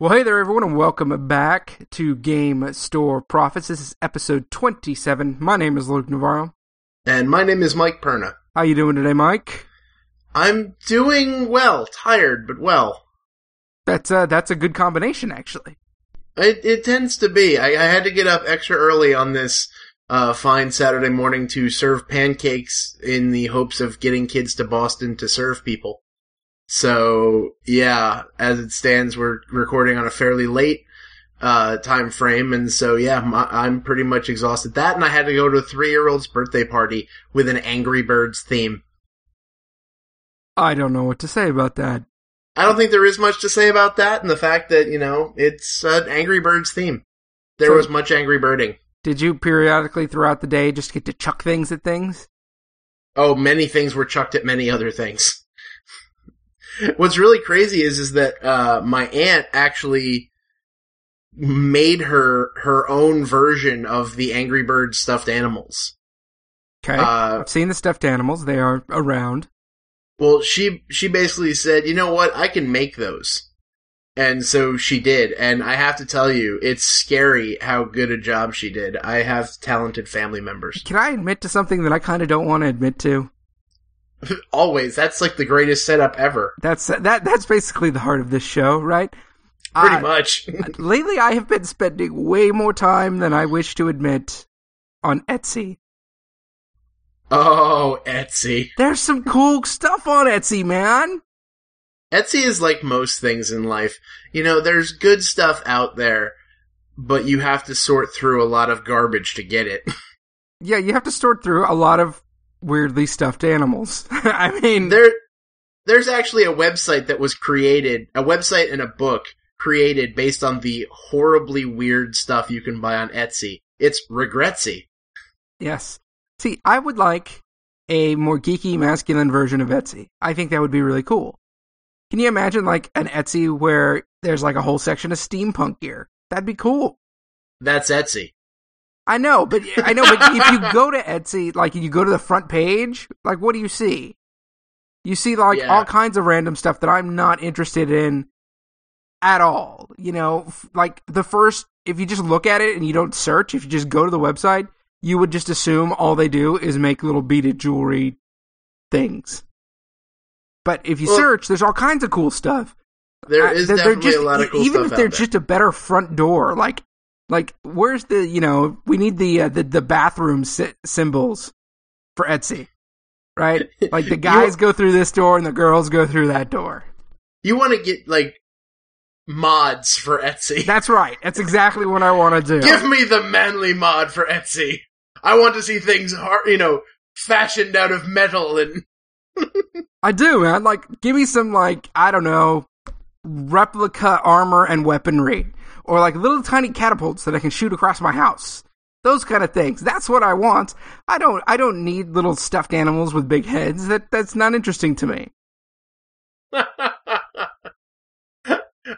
Well, hey there, everyone, and welcome back to Game Store Profits. This is episode 27. My name is Luke Navarro. And my name is Mike Perna. How you doing today, Mike? I'm doing well, tired but well. That's uh, that's a good combination, actually. It, it tends to be. I, I had to get up extra early on this uh, fine Saturday morning to serve pancakes in the hopes of getting kids to Boston to serve people. So yeah, as it stands, we're recording on a fairly late uh, time frame, and so yeah, my, I'm pretty much exhausted. That, and I had to go to a three year old's birthday party with an Angry Birds theme. I don't know what to say about that. I don't think there is much to say about that, and the fact that you know it's an Angry Birds theme. There So- was much angry birding. Did you periodically throughout the day just get to chuck things at things? Oh, many things were chucked at many other things. What's really crazy is is that uh, my aunt actually made her her own version of the Angry Birds stuffed animals. Okay. Uh, I've seen the stuffed animals. They are around. well, she she basically said, "You know what? I can make those," and so she did. And I have to tell you, it's scary how good a job she did. I have talented family members. Can I admit to something that I kind of don't want to admit to? Always, that's like the greatest setup ever. That's that. That's basically the heart of this show, right? Pretty I- much. Lately, I have been spending way more time than I wish to admit on Etsy. oh, Etsy. There's some cool stuff on Etsy, man. Etsy is like most things in life. You know, there's good stuff out there, but you have to sort through a lot of garbage to get it. Yeah, you have to sort through a lot of weirdly stuffed animals. I mean, there, there's actually a website that was created, a website and a book created based on the horribly weird stuff you can buy on Etsy. It's Regretsy. yes. See, I would like a more geeky, masculine version of Etsy. I think that would be really cool. Can you imagine like an Etsy where there's like a whole section of steampunk gear? That'd be cool. That's Etsy. I know, but I know, but if you go to Etsy, like you go to the front page, like what do you see? You see like Yeah. all kinds of random stuff that I'm not interested in at all. You know, f- like the first if you just look at it and you don't search, if you just go to the website, you would just assume all they do is make little beaded jewelry things. But if you Well- search, there's all kinds of cool stuff. There Uh, they're- they're definitely just- a lot of cool even if out there. just a better front door like like where's the you know we need the uh, the, the bathroom sy- symbols for etsy right? Like the guys go through this door and the girls go through that door. You want to get like mods for Etsy. that's right. That's exactly what i want to do. Give me the manly mod for Etsy. I want to see things, har you know, fashioned out of metal and i do man. Like give me some like i don't know replica armor and weaponry or like little tiny catapults that i can shoot across my house those kind of things that's what i want i don't i don't need little stuffed animals with big heads that that's not interesting to me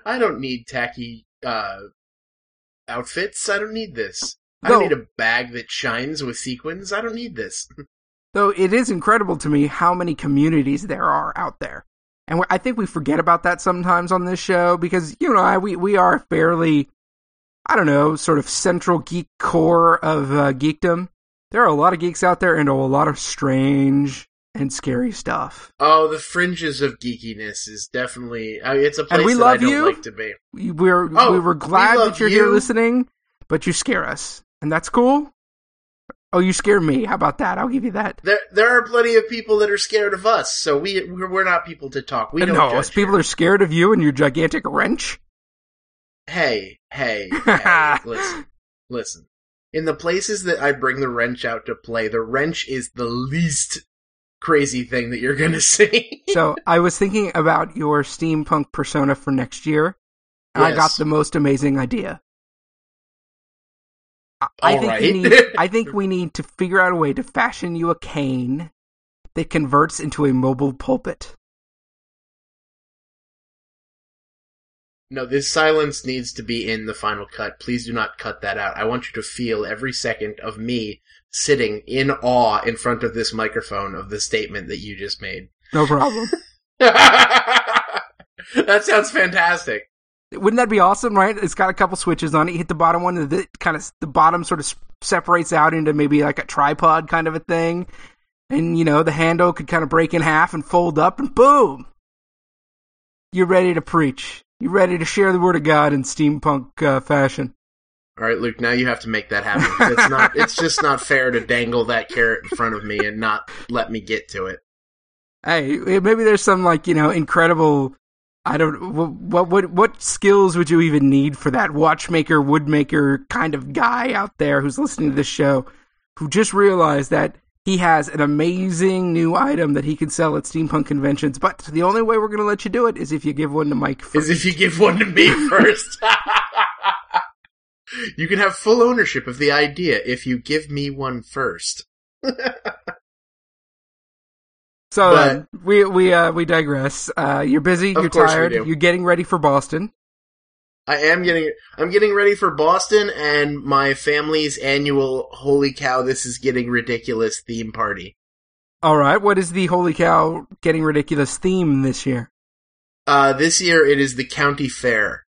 I don't need tacky uh, outfits. I don't need this. I don't need a bag that shines with sequins. I don't need this. Though it is incredible to me how many communities there are out there. And I think we forget about that sometimes on this show because, you know, I, we, we are fairly, I don't know, sort of central geek core of uh, geekdom. There are a lot of geeks out there into a lot of strange and scary stuff. Oh, the fringes of geekiness is definitely. I mean, it's a place And we that I love don't you. like to be. We- We're, Oh, we were glad we that you're here listening, but you scare us. And that's cool. Oh, you scare me. How about that? I'll give you that. There, there are plenty of people that are scared of us, so we we're we're not people to talk. We don't no, judge people are scared of you and your gigantic wrench. Hey, hey, hey! listen, listen. In the places that I bring the wrench out to play, the wrench is the least crazy thing that you're gonna see. so I was thinking about your steampunk persona for next year, and I got the most amazing idea. I- think right. we need. I think we need to figure out a way to fashion you a cane that converts into a mobile pulpit. No, this silence needs to be in the final cut. Please do not cut that out. I want you to feel every second of me sitting in awe in front of this microphone of the statement that you just made. No problem. that sounds fantastic. Wouldn't that be awesome, right? It's got a couple switches on it. You hit the bottom one, the kind of the bottom sort of separates out into maybe like a tripod kind of a thing, and you know the handle could kind of break in half and fold up, and boom, you're ready to preach. You're ready to share the word of God in steampunk uh, fashion. All right, Luke. Now you have to make that happen. It's not. it's just not fair to dangle that carrot in front of me and not let me get to it. Hey, maybe there's some like you know incredible. I don't what what what skills would you even need for that watchmaker woodmaker kind of guy out there who's listening to this show who just realized that he has an amazing new item that he can sell at steampunk conventions but the only way we're going to let you do it is if you give one to Mike first. Is if you give one to me first. you can have full ownership of the idea if you give me one first. So but, uh, we we uh, we digress. Uh, you're busy. You're tired. You're getting ready for Boston. I am getting. I'm getting ready for Boston and my family's annual "Holy cow, this is getting ridiculous" theme party. All right. What is the "Holy cow, getting ridiculous" theme this year? Uh, this year it is the county fair.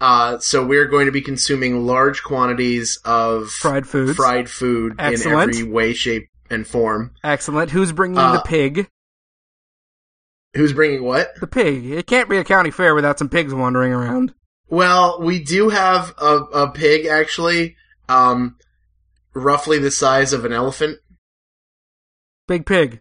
Uh, so we're going to be consuming large quantities of fried food, fried food Excellent. in every way, shape, and form. Excellent. Who's bringing uh, the pig? Who's bringing what? The pig. It can't be a county fair without some pigs wandering around. Well, we do have a, a pig actually, um, roughly the size of an elephant. Big pig.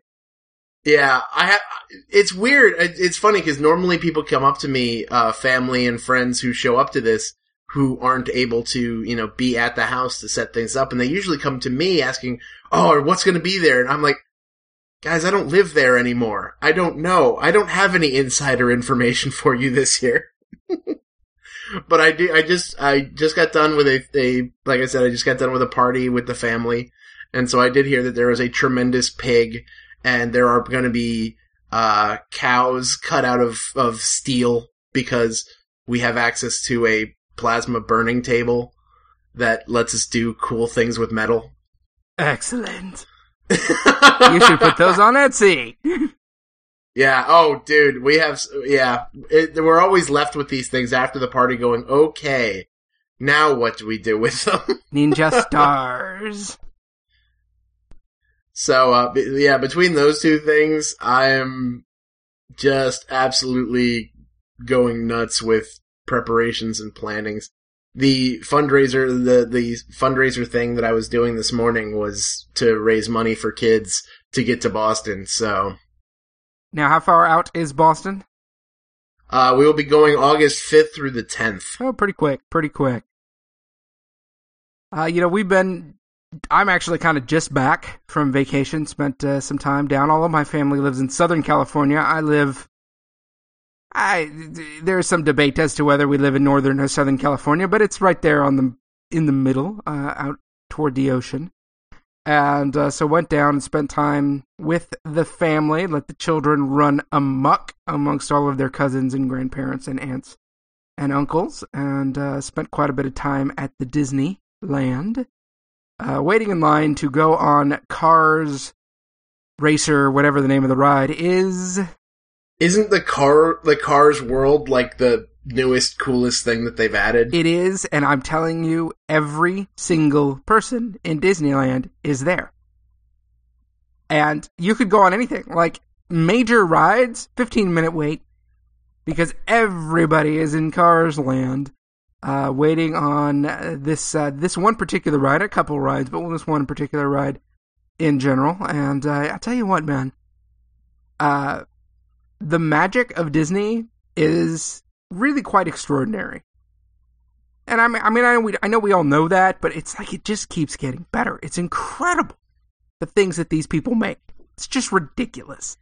Yeah, I have. It's weird. It's funny because normally people come up to me, uh, family and friends who show up to this, who aren't able to, you know, be at the house to set things up. And they usually come to me asking, Oh, what's going to be there? And I'm like, guys, I don't live there anymore. I don't know. I don't have any insider information for you this year. but I do, I just, I just got done with a, a, like I said, I just got done with a party with the family. And so I did hear that there was a tremendous pig and there are going to be, uh, cows cut out of, of steel because we have access to a plasma burning table that lets us do cool things with metal. Excellent. you should put those on Etsy. yeah. Oh, dude, we have. Yeah, it, we're always left with these things after the party, going, "Okay, now what do we do with them?" Ninja stars. So, uh, yeah, between those two things, I'm just absolutely going nuts with preparations and plannings. The fundraiser, the, the fundraiser thing that I was doing this morning was to raise money for kids to get to Boston, so. Now, how far out is Boston? Uh, we will be going August 5th through the 10th. Oh, pretty quick, pretty quick. Uh, you know, we've been, I'm actually kind of just back from vacation, spent uh, some time down. All of my family lives in Southern California. I live I there's some debate as to whether we live in northern or southern California, but it's right there on the in the middle, uh, out toward the ocean. And uh, so went down and spent time with the family, let the children run amuck amongst all of their cousins and grandparents and aunts and uncles, and uh, spent quite a bit of time at the Disneyland, uh, waiting in line to go on Cars Racer, whatever the name of the ride is. Isn't the car the Cars world like the newest coolest thing that they've added? It is, and I'm telling you, every single person in Disneyland is there. And you could go on anything, like major rides, 15 minute wait, because everybody is in Cars Land, uh, waiting on uh, this uh, this one particular ride, a couple rides, but this one particular ride in general. And uh, I tell you what, man, uh, the magic of Disney is really quite extraordinary. And I mean, I mean, I know, we, I know we all know that, but it's like it just keeps getting better. It's incredible the things that these people make. It's just ridiculous.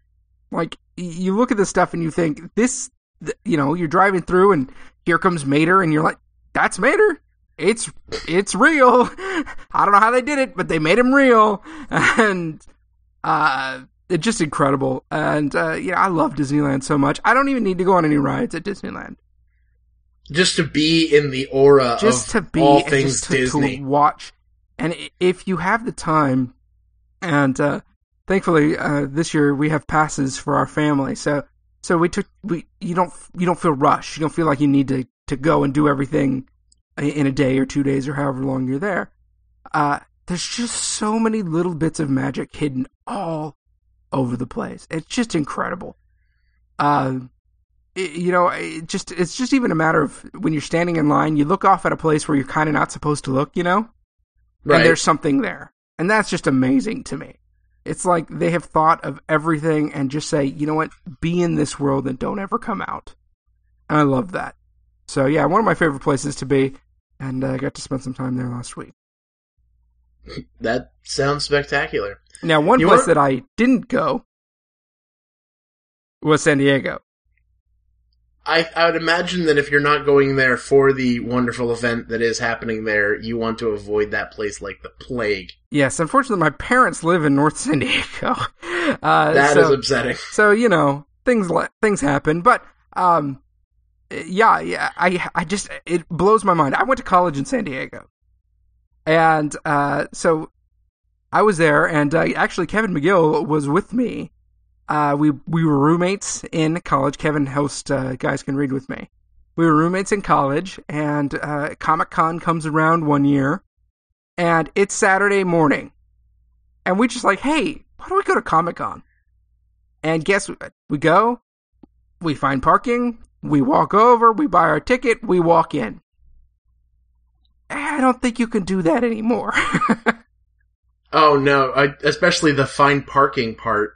Like you look at this stuff and you think this, you know, you're driving through and here comes Mater, and you're like, that's Mater. It's it's real. I don't know how they did it, but they made him real. And uh, it's just incredible. And uh, yeah, I love Disneyland so much. I don't even need to go on any rides at Disneyland. Just to be in the aura just to be all things to, Disney. To watch, and if you have the time, and uh, thankfully uh, this year we have passes for our family, so so we took we you don't you don't feel rushed. You don't feel like you need to to go and do everything in a day or two days or however long you're there. Uh, there's just so many little bits of magic hidden all over the place. It's just incredible. Uh, it, you know, it just it's just even a matter of when you're standing in line, you look off at a place where you're kind of not supposed to look, you know, Right. and there's something there, and that's just amazing to me. It's like they have thought of everything and just say, you know what, be in this world and don't ever come out. And I love that. So yeah, one of my favorite places to be, and uh, I got to spend some time there last week. That sounds spectacular. Now, one You place are- that I didn't go was San Diego. I, I would imagine that if you're not going there for the wonderful event that is happening there, you want to avoid that place like the plague. Yes, unfortunately, my parents live in North San Diego. Uh, That is so, upsetting. so you know things things happen, but um, yeah, yeah, I I just it blows my mind. I went to college in San Diego, and uh, so I was there, and uh, actually Kevin McGill was with me. Uh, we we were roommates in college. Kevin host uh, guys can read with me. We were roommates in college, and uh, Comic Con comes around one year, and it's Saturday morning, and we just like, hey, why don't we go to Comic Con? And guess what? We go, we find parking, we walk over, we buy our ticket, we walk in. I don't think you can do that anymore. Oh no, I, especially the fine parking part.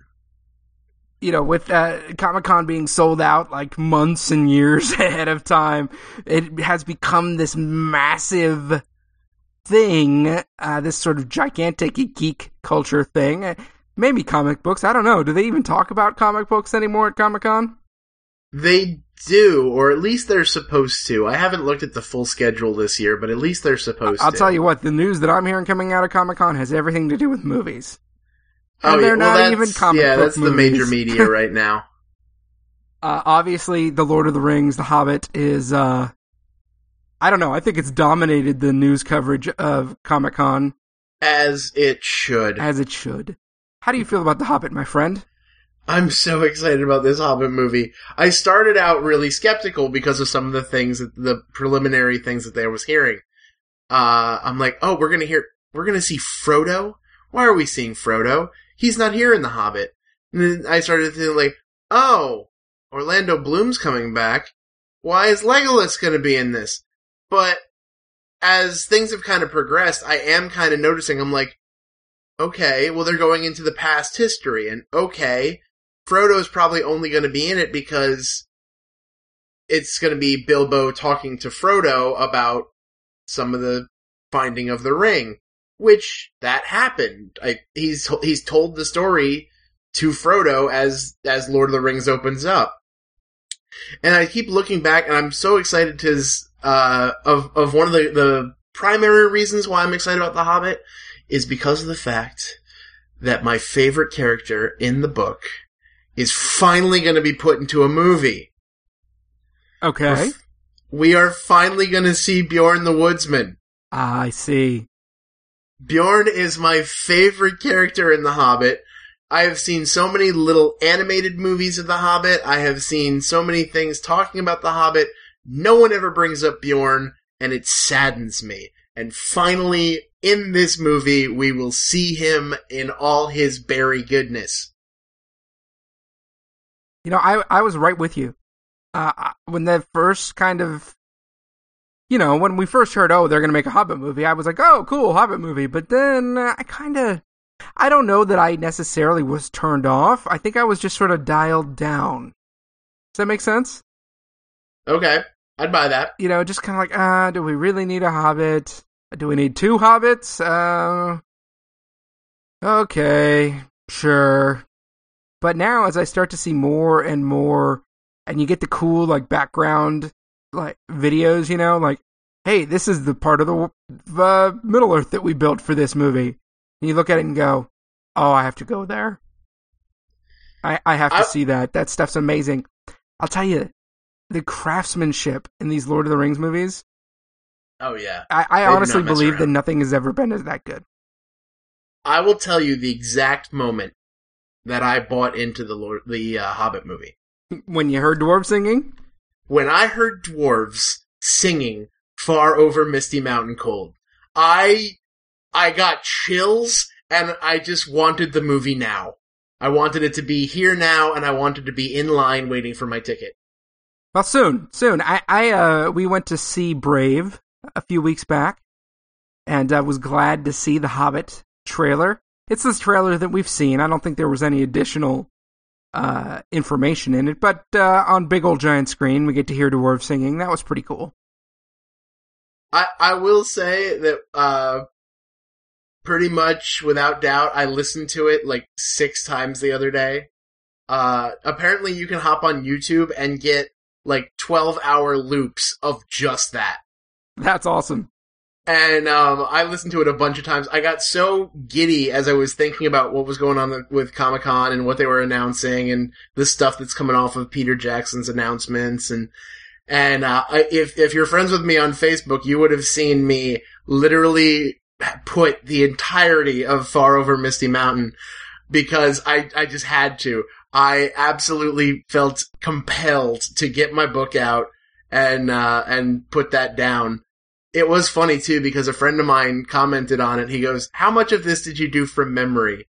you know, with uh, Comic Con being sold out like months and years ahead of time, it has become this massive thing, uh, this sort of gigantic geek culture thing. Maybe comic books. I don't know. Do they even talk about comic books anymore at Comic Con? They do, or at least they're supposed to. I haven't looked at the full schedule this year, but at least they're supposed to I'll tell you what, the news that I'm hearing coming out of Comic Con has everything to do with movies. And Oh, they're yeah, well, not even comic Yeah, that's the major media right now. Uh, obviously, The Lord of the Rings, The Hobbit is, uh, I don't know, I think it's dominated the news coverage of Comic Con As it should. as it should. How do you feel about The Hobbit, my friend? I'm so excited about this Hobbit movie. I started out really skeptical because of some of the things that the preliminary things that I was hearing. Uh, I'm like, oh, we're gonna hear, we're gonna see Frodo. Why are we seeing Frodo? He's not here in the Hobbit. And then I started thinking like, oh, Orlando Bloom's coming back. Why is Legolas gonna be in this? But as things have kind of progressed, I am kind of noticing. I'm like, okay, well they're going into the past history, and okay, Frodo's probably only going to be in it because it's going to be Bilbo talking to Frodo about some of the finding of the ring, which that happened. I, he's he's told the story to Frodo as as Lord of the Rings opens up, and I keep looking back, and I'm so excited to uh, of of one of the the primary reasons why I'm excited about the Hobbit is because of the fact that my favorite character in the book is finally going to be put into a movie. Okay. We are finally going to see Bjorn the Woodsman. Ah, I see. Bjorn is my favorite character in The Hobbit. I have seen so many little animated movies of The Hobbit. I have seen so many things talking about The Hobbit. No one ever brings up Bjorn, and it saddens me. And finally, in this movie, we will see him in all his berry goodness. You know, I I was right with you. Uh, when the first kind of, you know, when we first heard, oh, they're going to make a Hobbit movie, I was like, oh, cool, Hobbit movie. But then uh, I kind of, I don't know that I necessarily was turned off. I think I was just sort of dialed down. Does that make sense? Okay, I'd buy that. You know, just kind of like, ah, do we really need a Hobbit? Do we need two Hobbits? Uh, okay, sure. But now, as I start to see more and more, and you get the cool like background like videos, you know, like, hey, this is the part of the uh, Middle Earth that we built for this movie. And you look at it and go, oh, I have to go there. I I have to I- see that. That stuff's amazing. I'll tell you, the craftsmanship in these Lord of the Rings movies. Oh yeah. I, I honestly believe that nothing has ever been as that good. I will tell you the exact moment that I bought into the Lord, the uh, Hobbit movie. When you heard dwarves singing, When I heard dwarves singing far over Misty Mountain Cold. I, I got chills and I just wanted the movie now. I wanted it to be here now and I wanted to be in line waiting for my ticket. Well, soon, soon. I, I, uh, we went to see Brave a few weeks back and I uh, was glad to see the Hobbit trailer. It's this trailer that we've seen. I don't think there was any additional uh, information in it, but uh, on big old giant screen, we get to hear dwarves singing. That was pretty cool. I I will say that uh, pretty much without doubt, I listened to it like six times the other day. Uh, apparently, you can hop on YouTube and get like twelve hour loops of just that. That's awesome and um, I listened to it a bunch of times. I got so giddy as I was thinking about what was going on with Comic Con and what they were announcing and the stuff that's coming off of Peter Jackson's announcements and and uh, if if you're friends with me on Facebook, you would have seen me literally put the entirety of Far Over Misty Mountain because I I just had to. I absolutely felt compelled to get my book out and uh, and put that down it was funny too because a friend of mine commented on it. He goes, "How much of this did you do from memory?"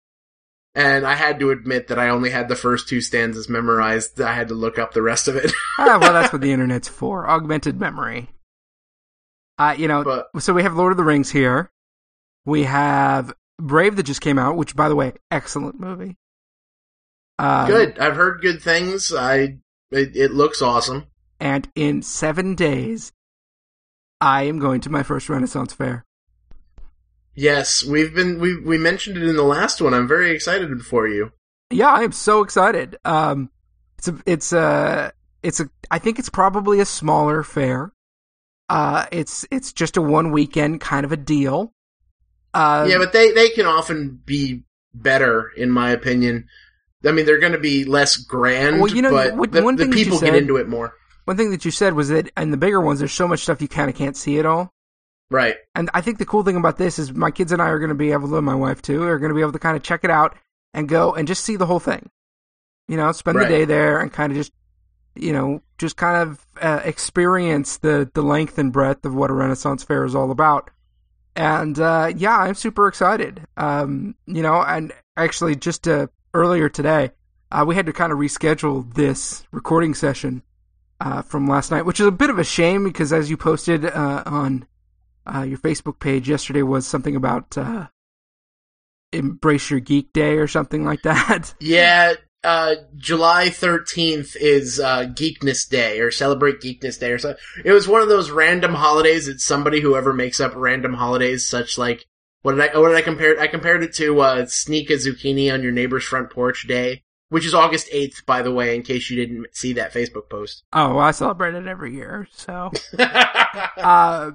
And I had to admit that I only had the first two stanzas memorized. I had to look up the rest of it. ah, well, that's what the internet's for. Augmented memory. Uh, you know, but, so we have Lord of the Rings here. We have Brave that just came out, which, by the way, excellent movie. Um, good. I've heard good things. I it, it looks awesome. And in seven days, I am going to my first Renaissance fair. Yes, we've been we we mentioned it in the last one. I'm very excited for you. Yeah, I am so excited. Um, it's a it's a it's a I think it's probably a smaller fair. Uh, it's it's just a one weekend kind of a deal. Uh, yeah, but they they can often be better, in my opinion. I mean, they're going to be less grand, well, you know, but what, the, the people said, get into it more one thing that you said was that in the bigger ones, there's so much stuff you kind of can't see it all. Right. And I think the cool thing about this is my kids and I are going to be able to, my wife too, are going to be able to kind of check it out and go and just see the whole thing. You know, spend right. the day there and kind of just, you know, just kind of uh, experience the the length and breadth of what a Renaissance fair is all about. And uh, yeah, I'm super excited. Um, you know, and actually, just uh, earlier today, uh, we had to kind of reschedule this recording session uh, from last night, which is a bit of a shame because as you posted uh, on uh, your Facebook page yesterday was something about uh, embrace your geek day or something like that. Yeah, uh, July 13th is uh, Geekness Day or celebrate Geekness Day or so. It was one of those random holidays. It's somebody who ever makes up random holidays, such like what did I what did I compare it? I compared it to sneak a zucchini on your neighbor's front porch day which is August 8th, by the way, in case you didn't see that Facebook post. Oh, well, I celebrate it every year. So, uh,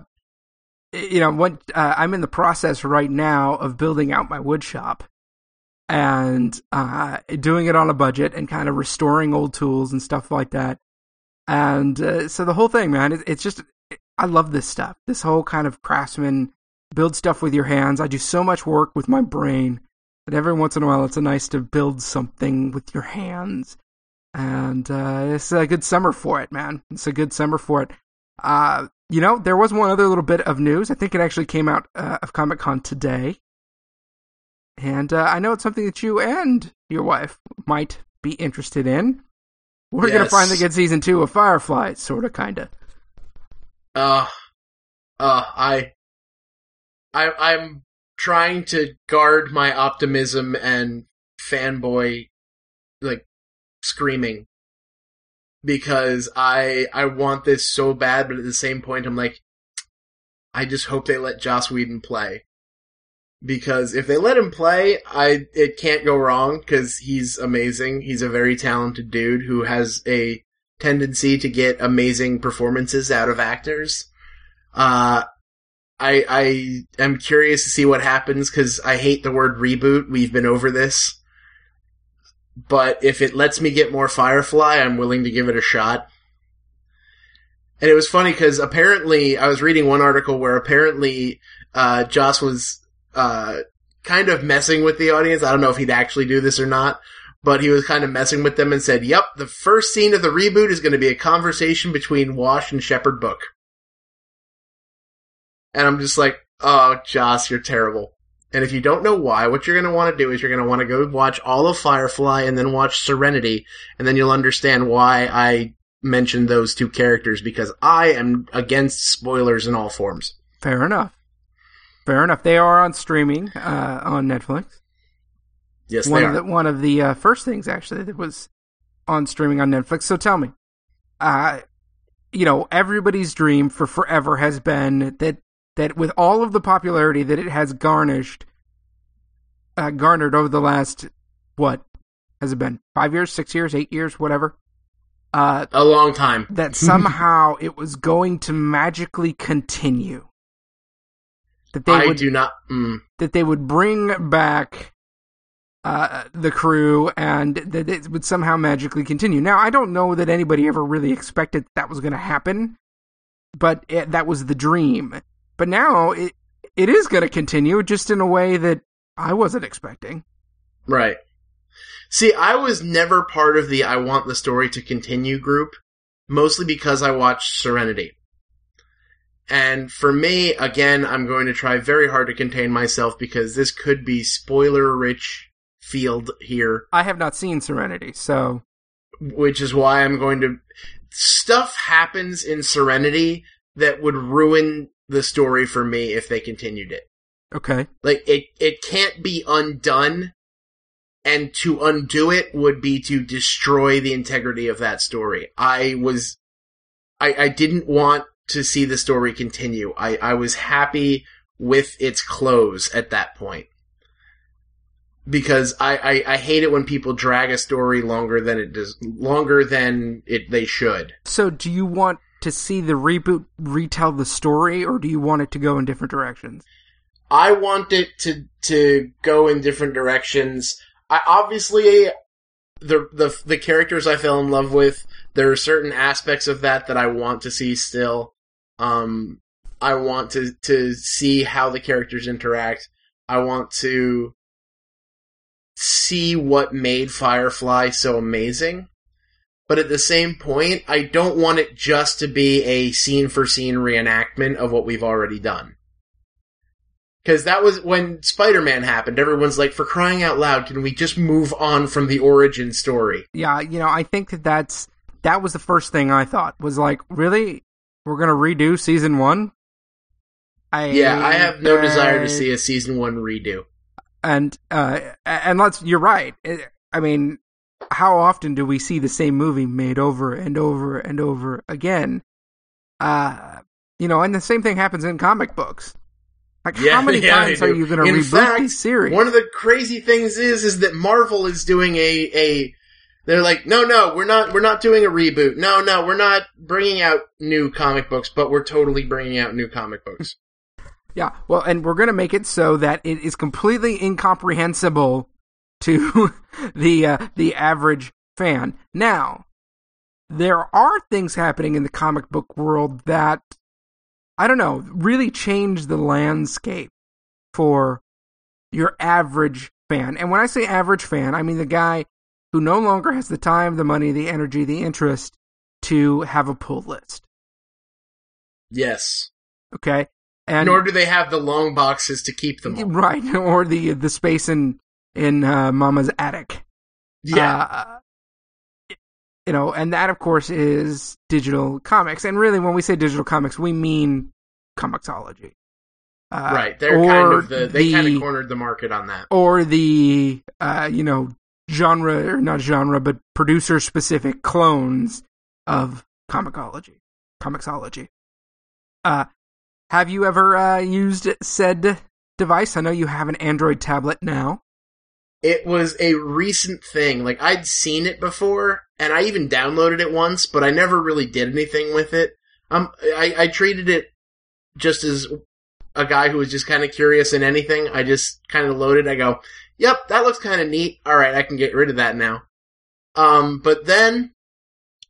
you know, what uh, I'm in the process right now of building out my wood shop and uh, doing it on a budget and kind of restoring old tools and stuff like that. And uh, so the whole thing, man, it, it's just, I love this stuff. This whole kind of craftsman build stuff with your hands. I do so much work with my brain but every once in a while, it's a nice to build something with your hands. And uh, it's a good summer for it, man. It's a good summer for it. Uh, you know, there was one other little bit of news. I think it actually came out uh, of Comic Con today. And uh, I know it's something that you and your wife might be interested in. We're yes. going to finally get season two of Firefly, sort of, kind of. Uh, uh, I, I, I'm trying to guard my optimism and fanboy like screaming because I I want this so bad, but at the same point I'm like, I just hope they let Joss Whedon play because if they let him play, I it can't go wrong because he's amazing. He's a very talented dude who has a tendency to get amazing performances out of actors. Uh, I I am curious to see what happens because I hate the word reboot. We've been over this, but if it lets me get more Firefly, I'm willing to give it a shot. And it was funny because apparently I was reading one article where apparently uh, Joss was uh, kind of messing with the audience. I don't know if he'd actually do this or not, but he was kind of messing with them and said, "Yep, the first scene of the reboot is going to be a conversation between Wash and Shepherd Book." And I'm just like, oh, Joss, you're terrible. And if you don't know why, what you're going to want to do is you're going to want to go watch all of Firefly and then watch Serenity, and then you'll understand why I mentioned those two characters because I am against spoilers in all forms. Fair enough. Fair enough. They are on streaming uh, on Netflix. Yes, one they of the one of the uh, first things actually that was on streaming on Netflix. So tell me, uh, you know, everybody's dream for forever has been that that with all of the popularity that it has garnished, uh, garnered over the last what has it been five years, six years, eight years, whatever. Uh, a long time. that somehow it was going to magically continue. That they I would do not. Mm, that they would bring back uh, the crew and that it would somehow magically continue. Now, I don't know that anybody ever really expected that was going to happen, but it, that was the dream. But now it it is going to continue, just in a way that I wasn't expecting. right. See, I was never part of the I want the story to continue group, mostly because I watched Serenity. And for me, again, I'm going to try very hard to contain myself because this could be spoiler rich field here, I have not seen Serenity, so which is why I'm going to. Stuff happens in Serenity that would ruin the story for me if they continued it. okay. Like it, it can't be undone, and to undo it would be to destroy the integrity of that story. I was, I, I didn't want to see the story continue. I, I was happy with its close at that point. Because I, I, I hate it when people drag a story longer than it does, longer than it they should. So, do you want to see the reboot retell the story, or do you want it to go in different directions? I want it to to go in different directions. I obviously the the the characters I fell in love with. There are certain aspects of that that I want to see still. Um, I want to to see how the characters interact. I want to see what made Firefly so amazing. But at the same point, I don't want it just to be a scene for scene reenactment of what we've already done. Because that was when Spider Man happened. Everyone's like, for crying out loud, can we just move on from the origin story? Yeah, you know, I think that that's that was the first thing I thought was like, really, we're gonna redo season one. I Yeah, I have no desire to see a season one redo. and uh and let's you're right i mean how often do we see the same movie made over and over and over again uh you know and the same thing happens in comic books like how many yeah, times are you going to reboot fact, these series One of the crazy things is, is that Marvel is doing a, a, they're like, no, no, we're not, we're not doing a reboot. No, no, we're not bringing out new comic books, but we're totally bringing out new comic books. yeah well and we're going to make it so that it is completely incomprehensible to the uh, the average fan now there are things happening in the comic book world that I don't know, really change the landscape for your average fan. And when I say average fan, I mean the guy who no longer has the time, the money, the energy, the interest to have a pull list. Yes. Okay? And Nor do they have the long boxes to keep them all. right, or the the space in in uh, Mama's attic. Yeah. Uh, you know, and that of course is digital comics. And really, when we say digital comics, we mean Comixology. Uh, right. They're kind of the, they kind of cornered the market on that. or the uh, you know genre or not genre, but producer specific clones of comicology, Comixology. Uh, have you ever uh, used said device? I know you have an Android tablet now. It was a recent thing. Like I'd seen it before, and I even downloaded it once, but I never really did anything with it. Um, I, I treated it just as a guy who was just kind of curious in anything. I just kind of loaded. I go, "Yep, that looks kind of neat. All right, I can get rid of that now." Um, but then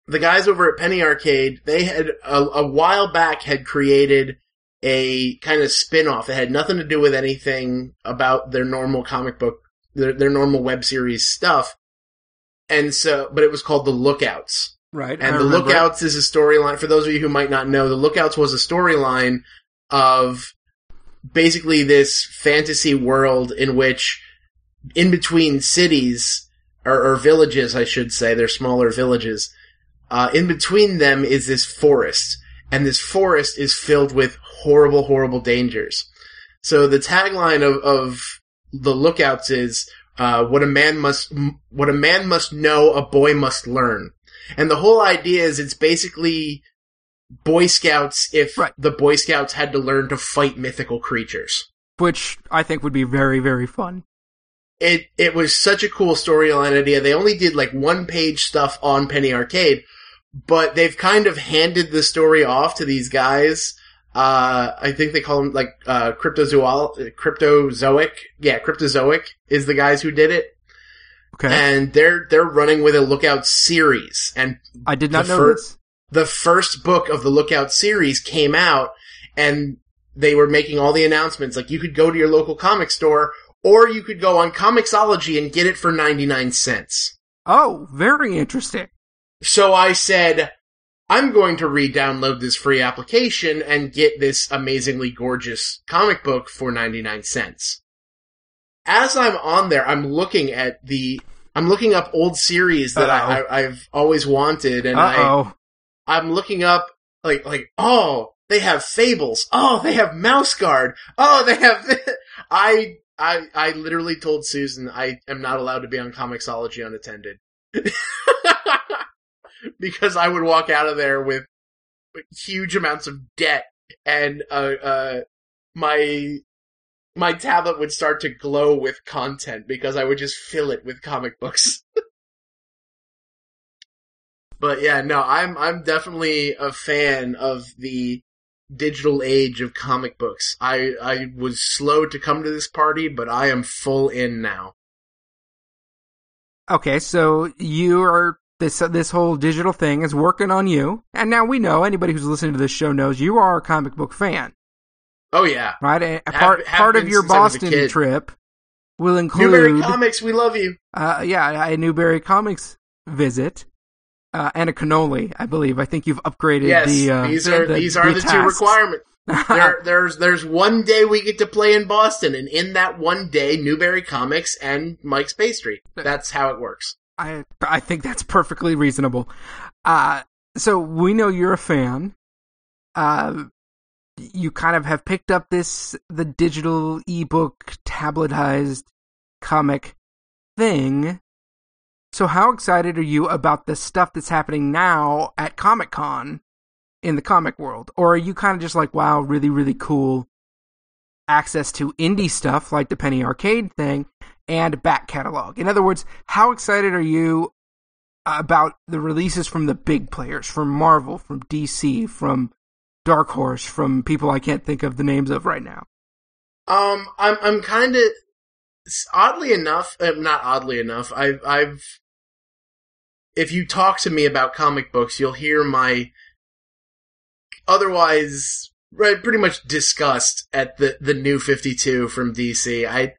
the guys over at Penny Arcade, they had a, a while back had created a kind of spin-off that had nothing to do with anything about their normal comic book their, their normal web series stuff. And so, but it was called The Lookouts. Right. And The Lookouts is a storyline, for those of you who might not know, The Lookouts was a storyline of basically this fantasy world in which in between cities or, or villages, I should say, they're smaller villages. Uh, in between them is this forest, and this forest is filled with horrible, horrible dangers. So the tagline of, of the lookouts is uh, what a man must what a man must know, a boy must learn. And the whole idea is it's basically Boy Scouts if Right. the Boy Scouts had to learn to fight mythical creatures. Which I think would be very, very fun. It it was such a cool storyline idea. They only did like one page stuff on Penny Arcade, but they've kind of handed the story off to these guys. Uh, I think they call them like uh, cryptozoal, cryptozoic. Yeah, cryptozoic is the guys who did it, Okay. and they're they're running with a Lookout series. And I did not know fir- this. the first book of the Lookout series came out, and they were making all the announcements. Like you could go to your local comic store, or you could go on Comixology and get it for ninety nine cents. Oh, very interesting. So I said, I'm going to re-download this free application and get this amazingly gorgeous comic book for 99 cents. As I'm on there, I'm looking at the, I'm looking up old series that I, I, I've always wanted and I. I'm looking up like, like, oh, they have Fables. Oh, they have Mouse Guard. Oh, they have, I, I, I literally told Susan I am not allowed to be on Comixology unattended. because I would walk out of there with huge amounts of debt and, uh, uh, my, my tablet would start to glow with content because I would just fill it with comic books. But yeah, no, I'm I'm definitely a fan of the digital age of comic books. I I was slow to come to this party, but I am full in now. Okay, so you are this this whole digital thing is working on you, and now we know anybody who's listening to this show knows you are a comic book fan, Oh yeah, right? A, a Have- part have part of your since I was a Boston trip will include Newbury Comics, we love you. uh, yeah, a Newbury Comics visit. Uh, and a cannoli, I believe. I think you've upgraded Yes, the. Uh, these are the, these are the, two requirements. There, there's there's one day we get to play in Boston, and in that one day, Newbury Comics and Mike's Pastry. That's how it works. I I think that's perfectly reasonable. Uh so we know you're a fan. Uh you kind of have picked up this the digital ebook tabletized comic thing. So how excited are you about the stuff that's happening now at Comic-Con in the comic world? Or are you kind of just like, wow, really really cool access to indie stuff like the Penny Arcade thing and back catalog. In other words, how excited are you about the releases from the big players, from Marvel, from DC, from Dark Horse, from people I can't think of the names of right now? Um, I'm I'm kind of oddly enough, uh, not oddly enough. I've I've if you talk to me about comic books, you'll hear my otherwise right pretty much disgust at the the new 52 from DC. I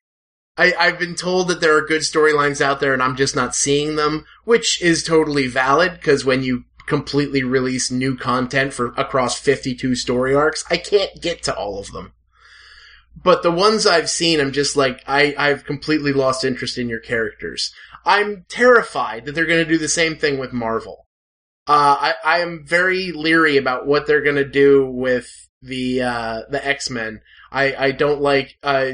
I, I've been told that there are good storylines out there and I'm just not seeing them, which is totally valid because when you completely release new content for across 52 story arcs, I can't get to all of them. But the ones I've seen, I'm just like, I, I've completely lost interest in your characters. I'm terrified that they're going to do the same thing with Marvel. Uh, I, I am very leery about what they're going to do with the, uh, the X-Men. I, I don't like, uh,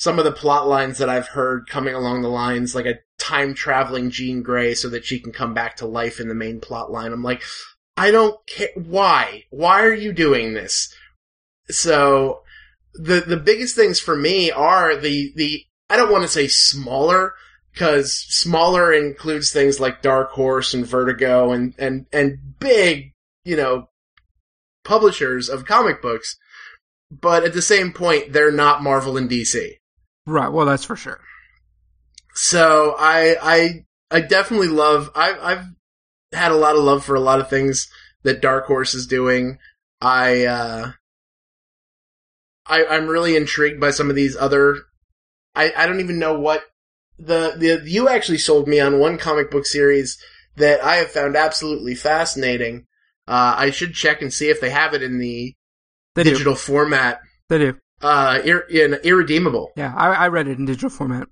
some of the plot lines that I've heard coming along the lines, like a time traveling Jean Grey so that she can come back to life in the main plot line. I'm like, I don't care. Why? Why are you doing this? So, the, the biggest things for me are the, the, I don't want to say smaller, cause smaller includes things like Dark Horse and Vertigo and, and, and big, you know, publishers of comic books. But at the same point, they're not Marvel and DC. Right. Well, that's for sure. So I I I definitely love I I've had a lot of love for a lot of things that Dark Horse is doing. I uh I I'm really intrigued by some of these other I I don't even know what the the you actually sold me on one comic book series that I have found absolutely fascinating. Uh I should check and see if they have it in the They do. digital format. They do. Uh, ir- in irredeemable. Yeah, I, I read it in digital format.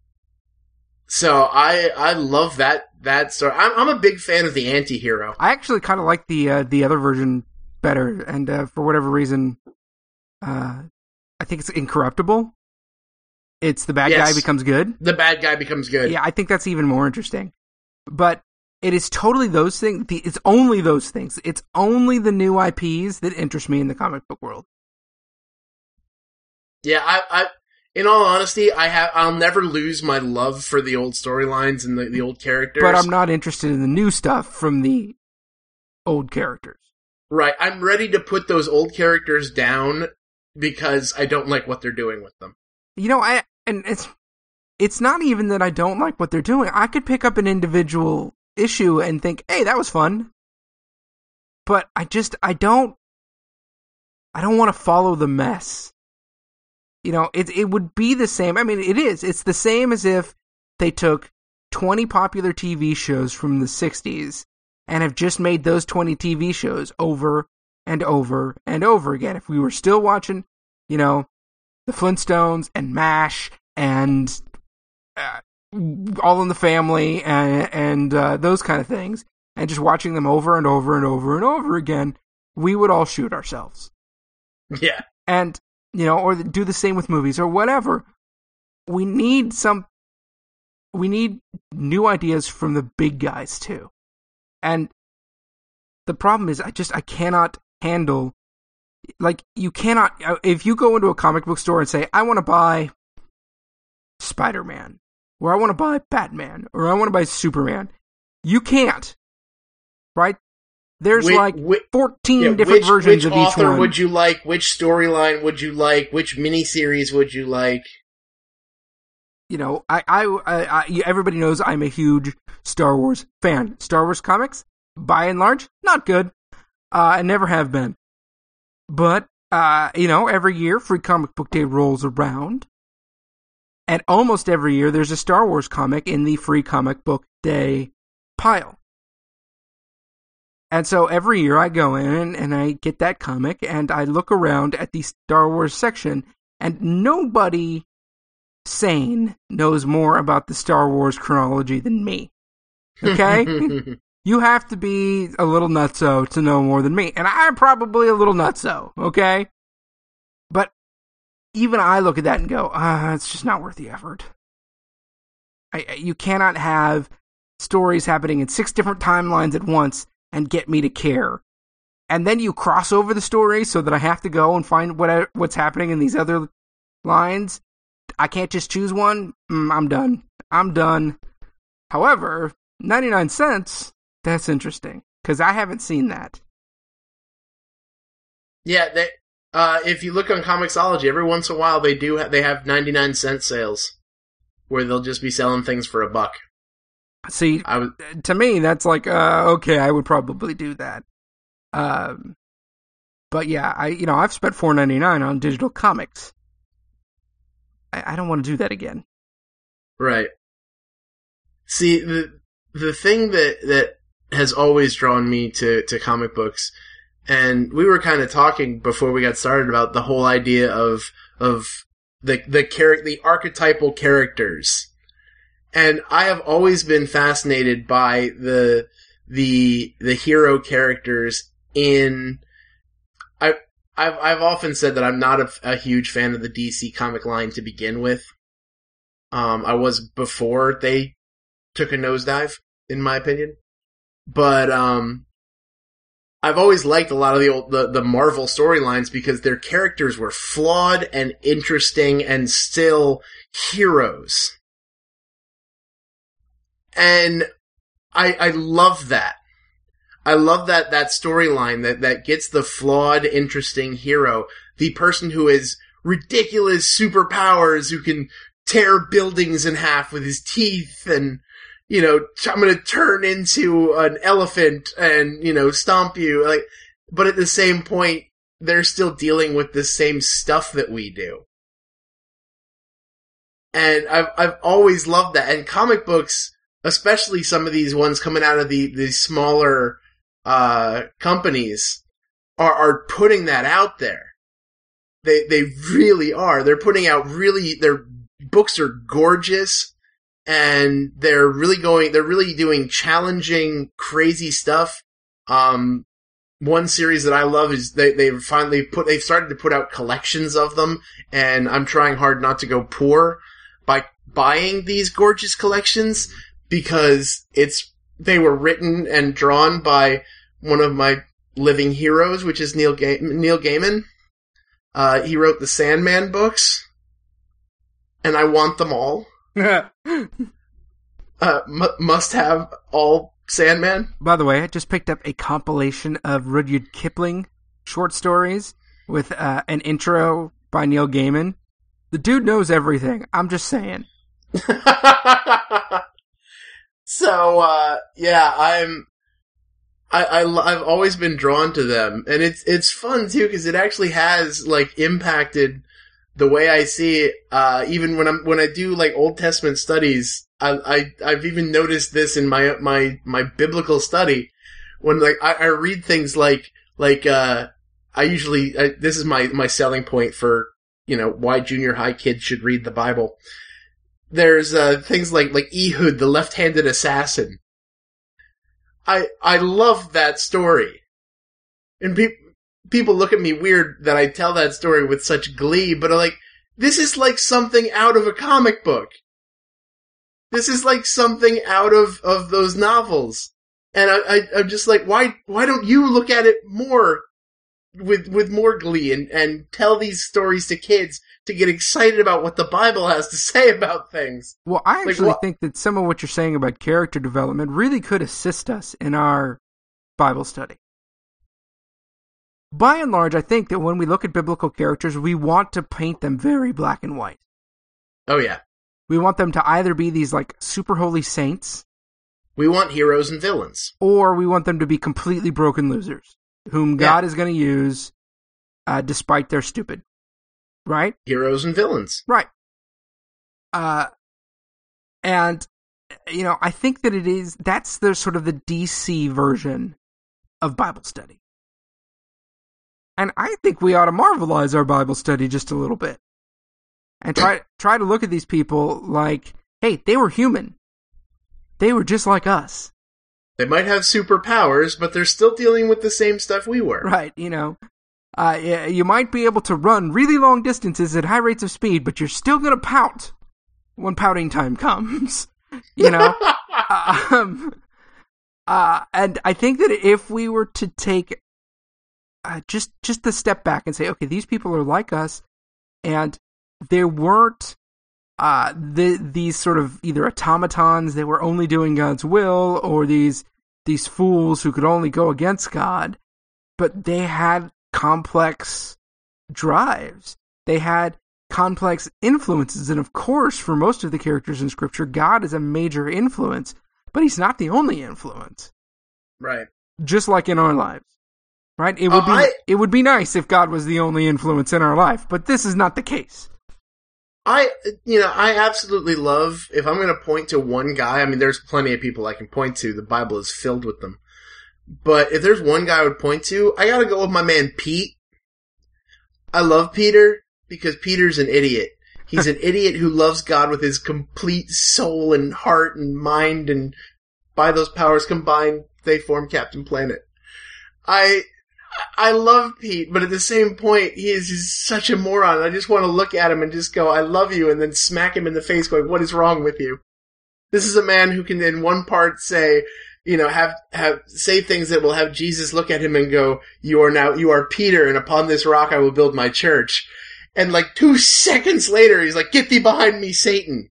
So I I love that that story. I'm I'm a big fan of the anti-hero. I actually kind of like the uh, the other version better, and uh, for whatever reason, uh, I think it's incorruptible. It's the bad Yes. guy becomes good. The bad guy becomes good. Yeah, I think that's even more interesting. But it is totally those things. It's only those things. It's only the new IPs that interest me in the comic book world. Yeah, I, I, in all honesty, I have, I'll never lose my love for the old storylines and the, the old characters. But I'm not interested in the new stuff from the old characters. right. I'm ready to put those old characters down because I don't like what they're doing with them. You know, I and it's it's not even that I don't like what they're doing. I could pick up an individual issue and think, "Hey, that was fun." But I just I don't I don't want to follow the mess. You know, it it would be the same. I mean, it is. It's the same as if they took 20 popular TV shows from the 60s and have just made those 20 TV shows over and over and over again. If we were still watching, you know, the Flintstones and MASH and uh, All in the Family and, and uh, those kind of things, and just watching them over and over and over and over again, we would all shoot ourselves. Yeah. And, you know, or do the same with movies or whatever. We need some, we need new ideas from the big guys too. And the problem is, I just, I cannot handle like you cannot uh, if you go into a comic book store and say I want to buy Spider-Man or I want to buy Batman or I want to buy Superman, you can't. Right? There's Whi- like whi- 14 yeah, different which, versions which of each author one. would you like? Which storyline would you like? Which miniseries would you like? you know, I, I, I, I, everybody knows I'm a huge Star Wars fan. Star Wars comics, by and large, not good. Uh, I never have been. But, uh, you know, every year Free Comic Book Day rolls around. And almost every year there's a Star Wars comic in the Free Comic Book Day pile. And so every year I go in and I get that comic and I look around at the Star Wars section and nobody sane knows more about the Star Wars chronology than me. Okay? you have to be a little nutso to know more than me. And I'm probably a little nutso, okay? Even I look at that and go, ah, it's just not worth the effort. I, I- you cannot have stories happening in six different timelines at once and get me to care. And then you cross over the story so that I have to go and find what what's happening in these other lines. I can't just choose one. Mm, I'm done. I'm done. However, 99 cents, that's interesting because I haven't seen that. yeah, they, uh, if you look on Comixology, every once in a while they do ha- they have ninety nine cent sales where they'll just be selling things for a buck. See, I was to me, that's like, uh, okay, I would probably do that. Um, but yeah, I, you know, I've spent 4.99 on digital comics. I, I don't want to do that again. right. See the the thing that that has always drawn me to to comic books, and we were kind of talking before we got started about the whole idea of of the the char- the archetypal characters. And I have always been fascinated by the the the hero characters in I I've I've often said that I'm not a, a huge fan of the DC comic line to begin with. Um, I was before they took a nosedive, in my opinion. But um, I've always liked a lot of the old the, the Marvel storylines because their characters were flawed and interesting and still heroes. And I I love that. I love that that storyline that that gets the flawed, interesting hero, the person who has ridiculous superpowers, who can tear buildings in half with his teeth, and you know, I'm going to turn into an elephant and you know stomp you. Like, but at the same point, they're still dealing with the same stuff that we do. And I've I've always loved that. And comic books, especially some of these ones coming out of the the smaller uh, companies, are are putting that out there. They they really are. They're putting out really their books are gorgeous and they're really going they're really doing challenging crazy stuff. Um one series that I love is they they've finally put they've started to put out collections of them and I'm trying hard not to go poor by buying these gorgeous collections because it's they were written and drawn by one of my living heroes, which is Neil Ga- Neil Gaiman. Uh, he wrote the Sandman books, and I want them all. uh, m- must have all Sandman. By the way, I just picked up a compilation of Rudyard Kipling short stories with uh, an intro by Neil Gaiman. The dude knows everything. I'm just saying. so uh, yeah, I'm. I, I have always been drawn to them, and it's it's fun too because it actually has like impacted the way I see it. Uh, even when I'm when I do like Old Testament studies, I, I I've even noticed this in my my my biblical study when like I, I read things like like uh, I usually I, this is my my selling point for you know why junior high kids should read the Bible there's uh, things like like Ehud, the left-handed assassin. I I love that story, and pe- people look at me weird that I tell that story with such glee. But I'm like, this is like something out of a comic book. This is like something out of of those novels, and I, I I'm just like, why why don't you look at it more with with more glee and and tell these stories to kids to get excited about what the Bible has to say about things. Well, I actually like, think that some of what you're saying about character development really could assist us in our Bible study. By and large, I think that when we look at biblical characters, we want to paint them very black and white. Oh yeah. We want them to either be these like super holy saints. We want heroes and villains. Or we want them to be completely broken losers whom God yeah. is going to use uh, despite their stupid right? Heroes and villains. Right. Uh, and, you know, I think that it is, that's the sort of the DC version of Bible study. And I think we ought to marvelize our Bible study just a little bit. And try, try to look at these people like, hey, they were human. They were just like us. They might have superpowers, but they're still dealing with the same stuff we were. Right, you know uh, you might be able to run really long distances at high rates of speed, but you're still going to pout when pouting time comes. you know, um, uh, and I think that if we were to take uh, just just the step back and say, okay, these people are like us, and there weren't uh, the, these sort of either automatons that were only doing God's will, or these these fools who could only go against God, but they had complex drives. They had complex influences. And of course, for most of the characters in Scripture, God is a major influence, but He's not the only influence. Right. Just like in our lives. Right? It would uh, be I, it would be nice if God was the only influence in our life, but this is not the case. I you know, I absolutely love if I'm going to point to one guy, I mean there's plenty of people I can point to. The Bible is filled with them. But if there's one guy I would point to, I gotta go with my man Pete. I love Peter because Peter's an idiot. He's an idiot who loves God with his complete soul and heart and mind, and by those powers combined, they form Captain Planet. I I love Pete, but at the same point, he is just such a moron. I just want to look at him and just go, "I love you," and then smack him in the face, going, "What is wrong with you?" This is a man who can, in one part, say, you know, have, have, say things that will have Jesus look at him and go, you are now, you are Peter and upon this rock I will build my church. And like two seconds later, he's like, get thee behind me, Satan.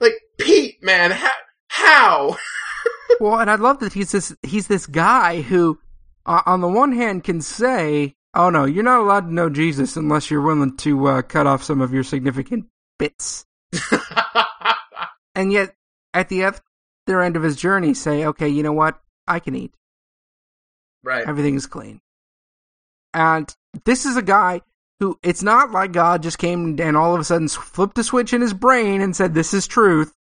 Like, Pete, man, how? how? well, and I love that he's this, he's this guy who, uh, on the one hand can say, oh no, you're not allowed to know Jesus unless you're willing to uh, cut off some of your significant bits. and yet, at the other end of his journey say, okay, you know what? I can eat. Right. Everything is clean. And this is a guy who, it's not like God just came and all of a sudden flipped a switch in his brain and said, this is truth.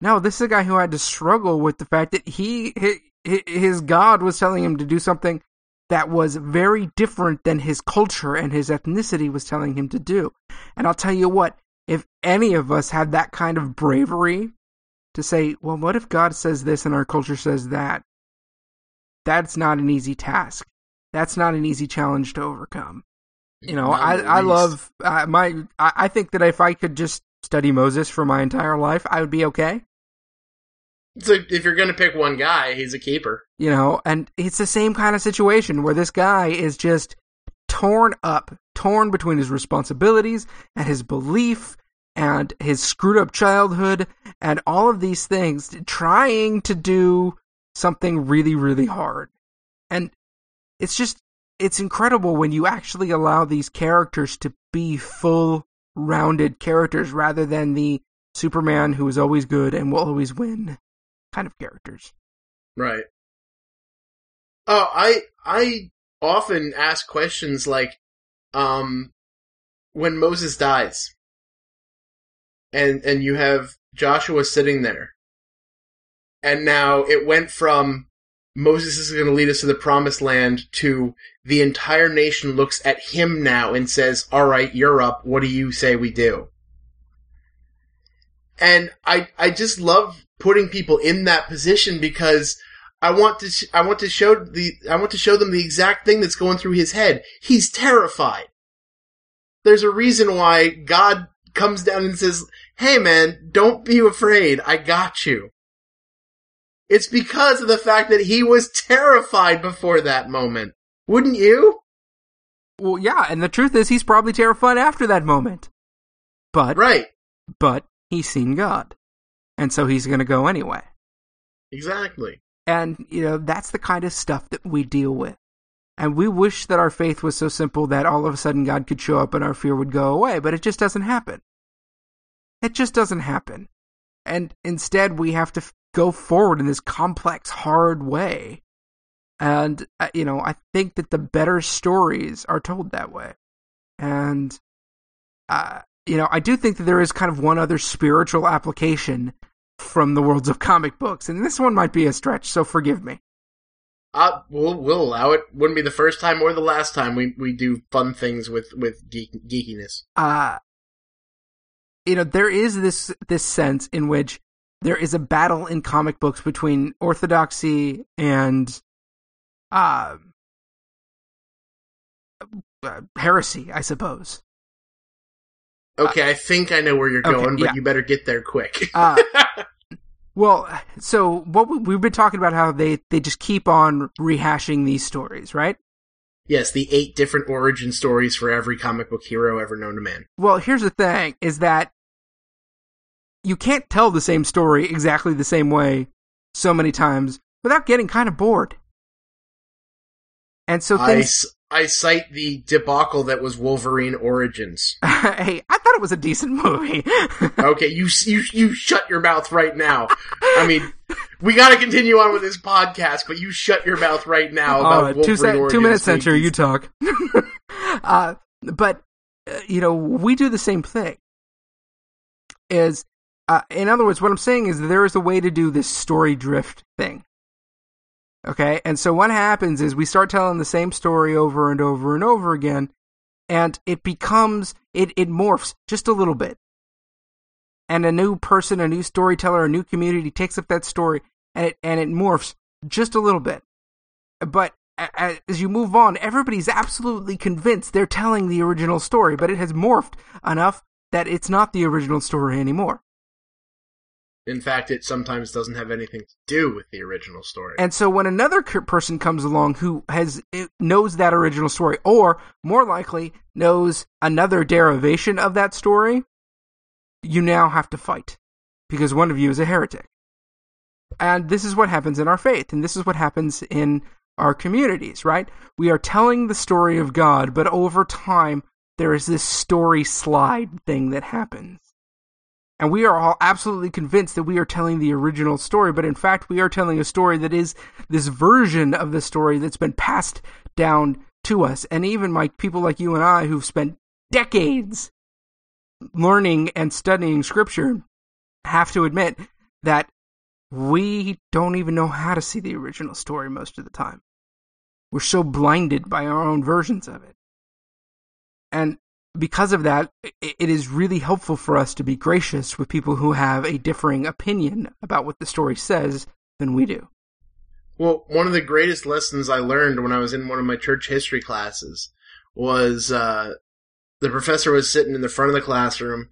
No, this is a guy who had to struggle with the fact that he, his God was telling him to do something that was very different than his culture and his ethnicity was telling him to do. And I'll tell you what, if any of us had that kind of bravery to say, well, what if God says this and our culture says that? That's not an easy task. That's not an easy challenge to overcome. You know, I, I love uh, my, I, I think that if I could just study Moses for my entire life, I would be okay. So if you're going to pick one guy, he's a keeper. You know, and it's the same kind of situation where this guy is just torn up, torn between his responsibilities and his belief and his screwed up childhood and all of these things, trying to do something really, really hard. And it's just, it's incredible when you actually allow these characters to be full rounded characters rather than the Superman who is always good and will always win kind of characters. Right. Oh, I I often ask questions like, um, when Moses dies, and and you have Joshua sitting there, and now it went from Moses is going to lead us to the promised land to the entire nation looks at him now and says, "All right, you're up. What do you say we do?" And I I just love putting people in that position because I want to sh- I want to show the I want to show them the exact thing that's going through his head. He's terrified. There's a reason why God comes down and says, "Hey man, don't be afraid. I got you." It's because of the fact that he was terrified before that moment. Wouldn't you? Well, yeah, and the truth is he's probably terrified after that moment. But Right. but he's seen God. And so he's going to go anyway. Exactly. And, you know, that's the kind of stuff that we deal with. And we wish that our faith was so simple that all of a sudden God could show up and our fear would go away, but it just doesn't happen. It just doesn't happen. And instead, we have to f- go forward in this complex, hard way. And, uh, you know, I think that the better stories are told that way. And, uh, you know, I do think that there is kind of one other spiritual application from the worlds of comic books, and this one might be a stretch, so forgive me. Uh, we'll we'll allow it. Wouldn't be the first time or the last time we, we do fun things with with geek, geekiness. Uh you know, there is this this sense in which there is a battle in comic books between orthodoxy and uh, uh heresy, I suppose. Okay, I think I know where you're okay, going, but yeah. you better get there quick. Uh, Well, so what we, we've been talking about how they they just keep on rehashing these stories, right? yes, the eight different origin stories for every comic book hero ever known to man. Well, here's the thing: is that you can't tell the same story exactly the same way so many times without getting kind of bored. And so I, things. s- I cite the debacle that was Wolverine Origins. hey, I thought it was a decent movie. Okay, you you you shut your mouth right now. I mean, we got to continue on with this podcast, but you shut your mouth right now about Uh, two, se- two minutes, censor. You talk. uh, but uh, you know, we do the same thing. Is uh, in other words, what I'm saying is there is a way to do this story drift thing. Okay, and so what happens is we start telling the same story over and over and over again, and it becomes it it morphs just a little bit. And a new person, a new storyteller, a new community takes up that story, and it and it morphs just a little bit but as you move on, everybody's absolutely convinced they're telling the original story, but it has morphed enough that it's not the original story anymore. In fact, it sometimes doesn't have anything to do with the original story. And so when another person comes along who has eh, knows that original story, or more likely knows another derivation of that story, you now have to fight because one of you is a heretic. And this is what happens in our faith, and this is what happens in our communities, right? We are telling the story of God, but over time, there is this story slide thing that happens. And we are all absolutely convinced that we are telling the original story, but in fact, we are telling a story that is this version of the story that's been passed down to us. And even like people like you and I who've spent decades learning and studying scripture have to admit that we don't even know how to see the original story most of the time. We're so blinded by our own versions of it. And because of that, it is really helpful for us to be gracious with people who have a differing opinion about what the story says than we do. Well, one of the greatest lessons I learned when I was in one of my church history classes was uh, the professor was sitting in the front of the classroom,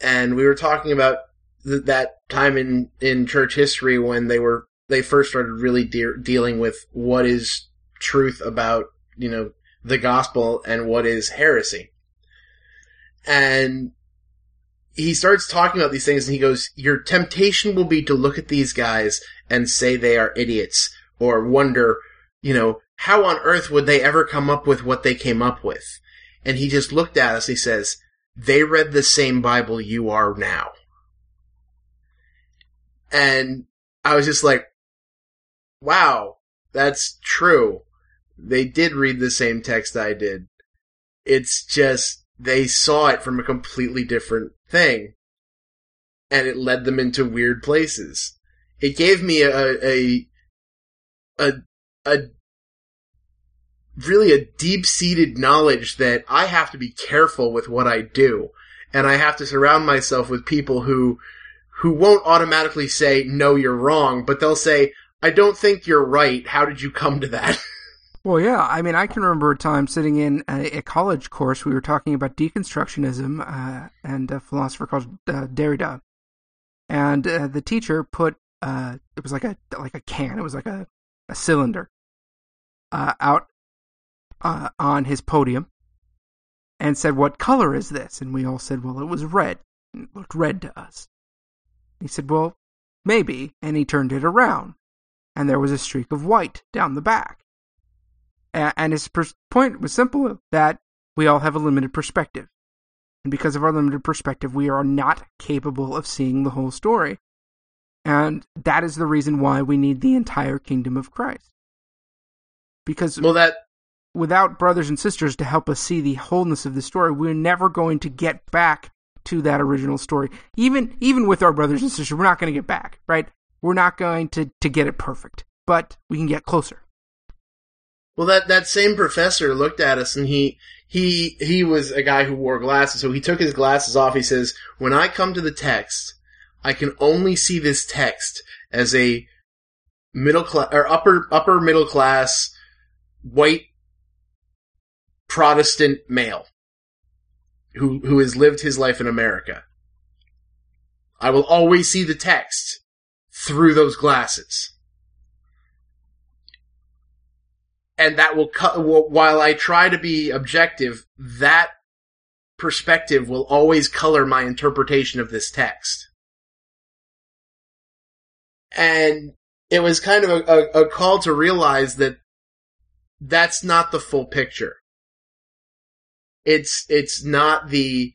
and we were talking about th- that time in, in church history when they were they first started really de- dealing with what is truth about you know the gospel and what is heresy. And he starts talking about these things and he goes, Your temptation will be to look at these guys and say they are idiots or wonder, you know, how on earth would they ever come up with what they came up with? And he just looked at us. He says, They read the same Bible you are now. And I was just like, wow, that's true. They did read the same text I did. It's just they saw it from a completely different thing. And it led them into weird places. It gave me a, a, a, a really a deep seated knowledge that I have to be careful with what I do. And I have to surround myself with people who, who won't automatically say, no, you're wrong, but they'll say, I don't think you're right. How did you come to that? Well, yeah. I mean, I can remember a time sitting in a, a college course. We were talking about deconstructionism uh, and a philosopher called uh, Derrida, and uh, the teacher put uh, it was like a like a can. It was like a a cylinder uh, out uh, on his podium, and said, "What color is this?" And we all said, "Well, it was red. It looked red to us." He said, "Well, maybe," and he turned it around, and there was a streak of white down the back. And his point was simple that we all have a limited perspective. And because of our limited perspective, we are not capable of seeing the whole story. And that is the reason why we need the entire kingdom of Christ. Because well, that without brothers and sisters to help us see the wholeness of the story, we're never going to get back to that original story. Even even with our brothers and sisters, we're not going to get back, right? We're not going to to get it perfect, but we can get closer. Well, that, that same professor looked at us and he, he, he was a guy who wore glasses. So he took his glasses off. He says, when I come to the text, I can only see this text as a middle class or upper, upper middle class white Protestant male who, who has lived his life in America. I will always see the text through those glasses. And that will cut. While I try to be objective, that perspective will always color my interpretation of this text. And it was kind of a, a, a call to realize that that's not the full picture. It's it's not the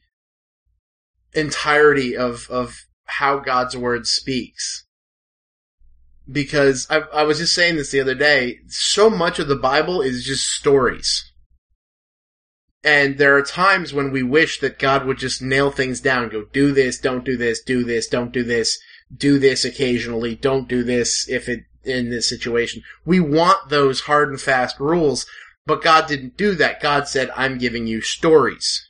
entirety of of how God's word speaks because I, I was just saying this the other day. So much of the Bible is just stories. And there are times when we wish that God would just nail things down, go do this, don't do this, do this, don't do this, do this occasionally, don't do this if it in this situation. We want those hard and fast rules, but God didn't do that. God said, I'm giving you stories.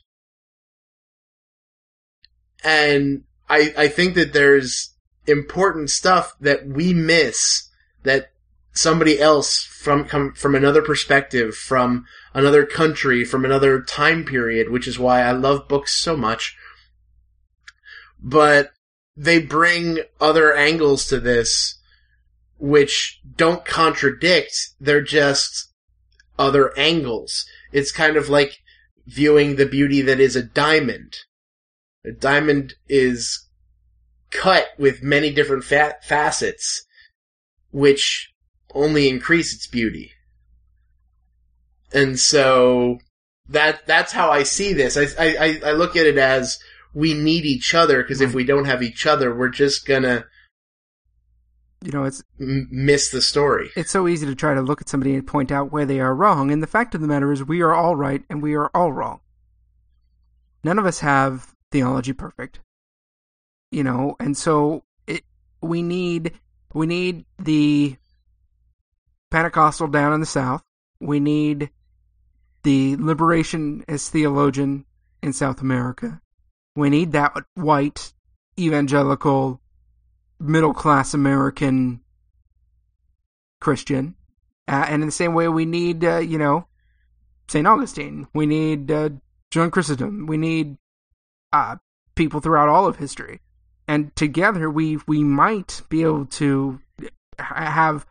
And I, I think that there's important stuff that we miss that somebody else from come from another perspective, from another country, from another time period, which is why I love books so much. But they bring other angles to this which don't contradict, they're just other angles. It's kind of like viewing the beauty that is a diamond. A diamond is cut with many different fa- facets, which only increase its beauty. And so that that's how I see this. I I, I look at it as we need each other because if hmm. we don't have each other, we're just gonna you know it's m- miss the story. It's so easy to try to look at somebody and point out where they are wrong, and the fact of the matter is we are all right and we are all wrong. None of us have theology perfect you know, and so it we need we need the Pentecostal down in the south We need the liberationist theologian in South America. We need that white, evangelical, middle class American Christian. Uh, and in the same way, we need, uh, you know, St. Augustine. We need uh, John Chrysostom. We need uh, people throughout all of history. And together, we, we might be able to have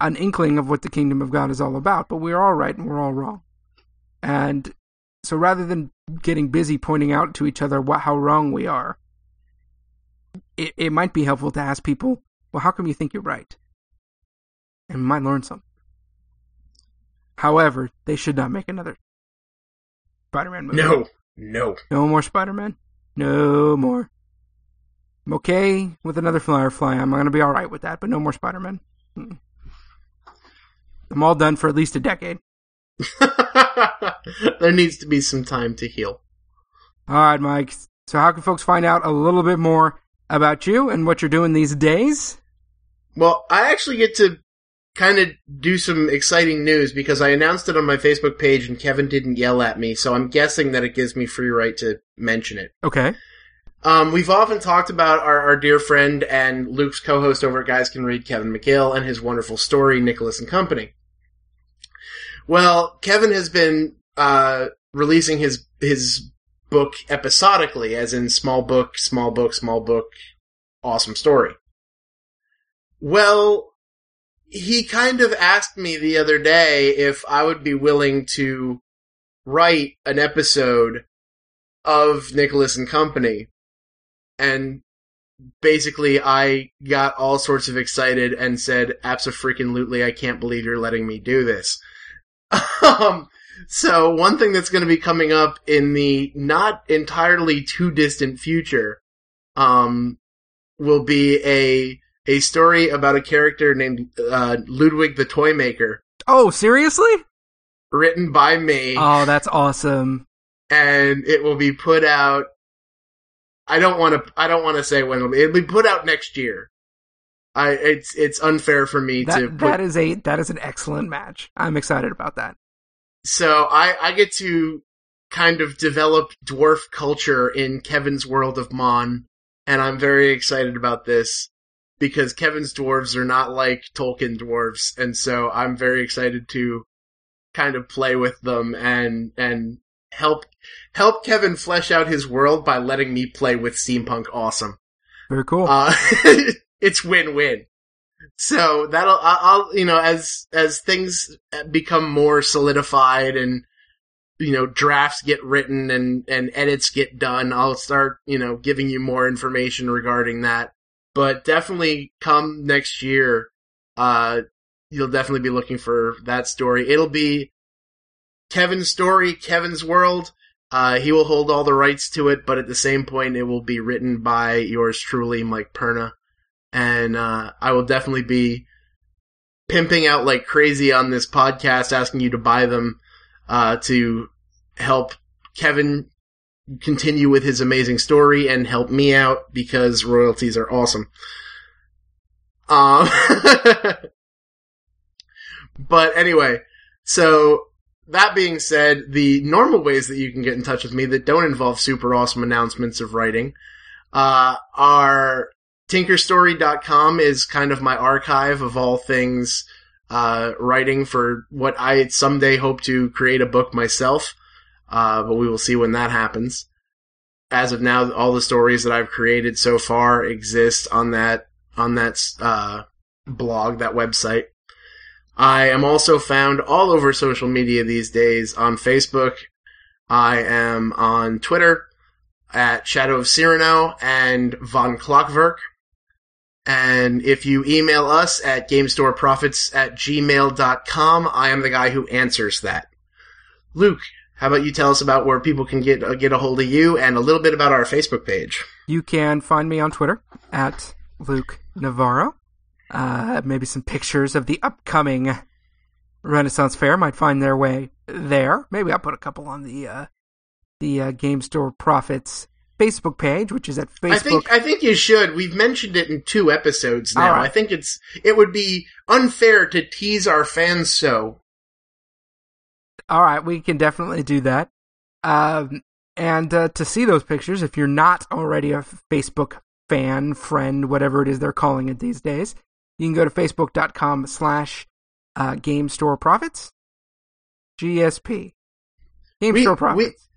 an inkling of what the kingdom of God is all about. But we're all right and we're all wrong. And so rather than getting busy pointing out to each other what, how wrong we are, it, it might be helpful to ask people, well, how come you think you're right? And we might learn something. However, they should not make another Spider-Man movie. No, no, no more Spider-Man. No more. I'm okay with another Firefly. I'm gonna be all right with that, but no more Spider-Man. Hmm. I'm all done for at least a decade. there needs to be some time to heal. All right, Mike. So, how can folks find out a little bit more about you and what you're doing these days? Well, I actually get to kind of do some exciting news because I announced it on my Facebook page and Kevin didn't yell at me, so I'm guessing that it gives me free right to mention it. Okay. Um, we've often talked about our, our dear friend and Luke's co-host over at Guys Can Read, Kevin McGill, and his wonderful story, Nicholas and Company. Well, Kevin has been uh, releasing his his book episodically, as in small book, small book, small book, awesome story. Well, he kind of asked me the other day if I would be willing to write an episode of Nicholas and Company. And basically I got all sorts of excited and said, absolutely, I can't believe you're letting me do this. um, so one thing that's going to be coming up in the not entirely too distant future, um, will be a a story about a character named uh, Ludwig the Toy Maker. Oh, seriously? Written by me. Oh, that's awesome. And it will be put out. I don't want to. I don't want to say when it'll be. It'll be put out next year. I. It's. It's unfair for me that, to. Put, that is a. That is an excellent match. I'm excited about that. So I. I get to kind of develop dwarf culture in Kevin's world of Mon, and I'm very excited about this because Kevin's dwarves are not like Tolkien dwarves, and so I'm very excited to kind of play with them and and help help Kevin flesh out his world by letting me play with steampunk awesome. Very cool. Uh, it's win win. So that'll I'll you know as as things become more solidified and you know drafts get written and and edits get done, I'll start you know giving you more information regarding that but definitely come next year, uh, you'll definitely be looking for that story. It'll be Kevin's story, Kevin's world. Uh, he will hold all the rights to it, but at the same point, it will be written by yours truly, Mike Perna. And, uh, I will definitely be pimping out like crazy on this podcast, asking you to buy them, uh, to help Kevin continue with his amazing story and help me out because royalties are awesome. Um, but anyway, so that being said, the normal ways that you can get in touch with me that don't involve super awesome announcements of writing, uh, are tinkerstory.com is kind of my archive of all things, uh, writing for what I someday hope to create a book myself. Uh, but we will see when that happens. As of now, all the stories that I've created so far exist on that on that uh, blog, that website. I am also found all over social media these days on Facebook. I am on Twitter at Shadow of Cyrano and Von Clockwork. And if you email us at GameStoreProfits at gmail.com, I am the guy who answers that. Luke, how about you tell us about where people can get uh, get a hold of you and a little bit about our Facebook page? You can find me on Twitter at Luke Navarro. Uh, maybe some pictures of the upcoming Renaissance Fair might find their way there. Maybe I'll put a couple on the uh, the uh, Game Store Profits Facebook page, which is at Facebook. I think I think you should. We've mentioned it in two episodes now. Right. I think it's it would be unfair to tease our fans so All right, we can definitely do that. Um, and uh, to see those pictures, if you're not already a Facebook fan, friend, whatever it is they're calling it these days, you can go to facebook.com slash uh, game store profits. GSP. Game We- store we- profits.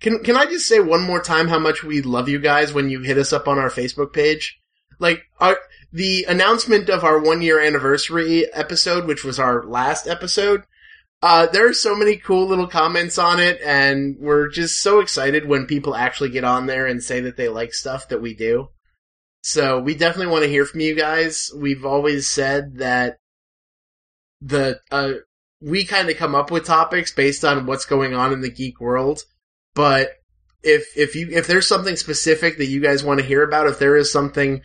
Can can I just say one more time how much we love you guys when you hit us up on our Facebook page? Like our the announcement of our one year anniversary episode, which was our last episode. Uh, there are so many cool little comments on it, and we're just so excited when people actually get on there and say that they like stuff that we do. So we definitely want to hear from you guys. We've always said that the uh, we kind of come up with topics based on what's going on in the geek world but if if you if there's something specific that you guys want to hear about if there is something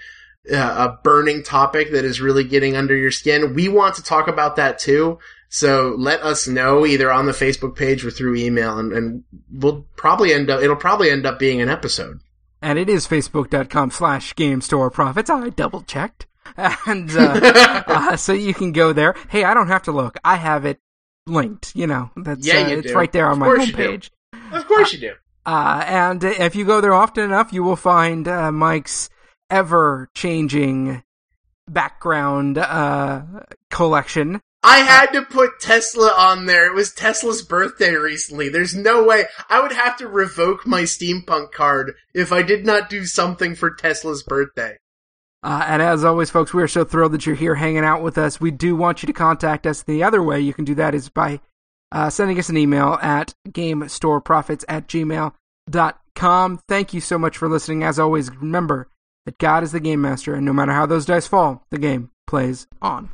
uh, a burning topic that is really getting under your skin we want to talk about that too so let us know either on the facebook page or through email and, and we'll probably end up it'll probably end up being an episode And it is facebook.com slash game store profits. I double checked. And uh, uh, so you can go there. Hey, I don't have to look. I have it linked. You know, that's Yeah, uh, you it's do. right there on my homepage. of course you do Uh, and if you go there often enough, you will find uh, Mike's ever changing background uh, collection. I had to put Tesla on there. It was Tesla's birthday recently. There's no way. I would have to revoke my steampunk card if I did not do something for Tesla's birthday. Uh, and as always, folks, we are so thrilled that you're here hanging out with us. We do want you to contact us. The other way you can do that is by uh, sending us an email at gamestoreprofits at gmail.com. Thank you so much for listening. As always, remember that God is the game master, and no matter how those dice fall, the game plays on.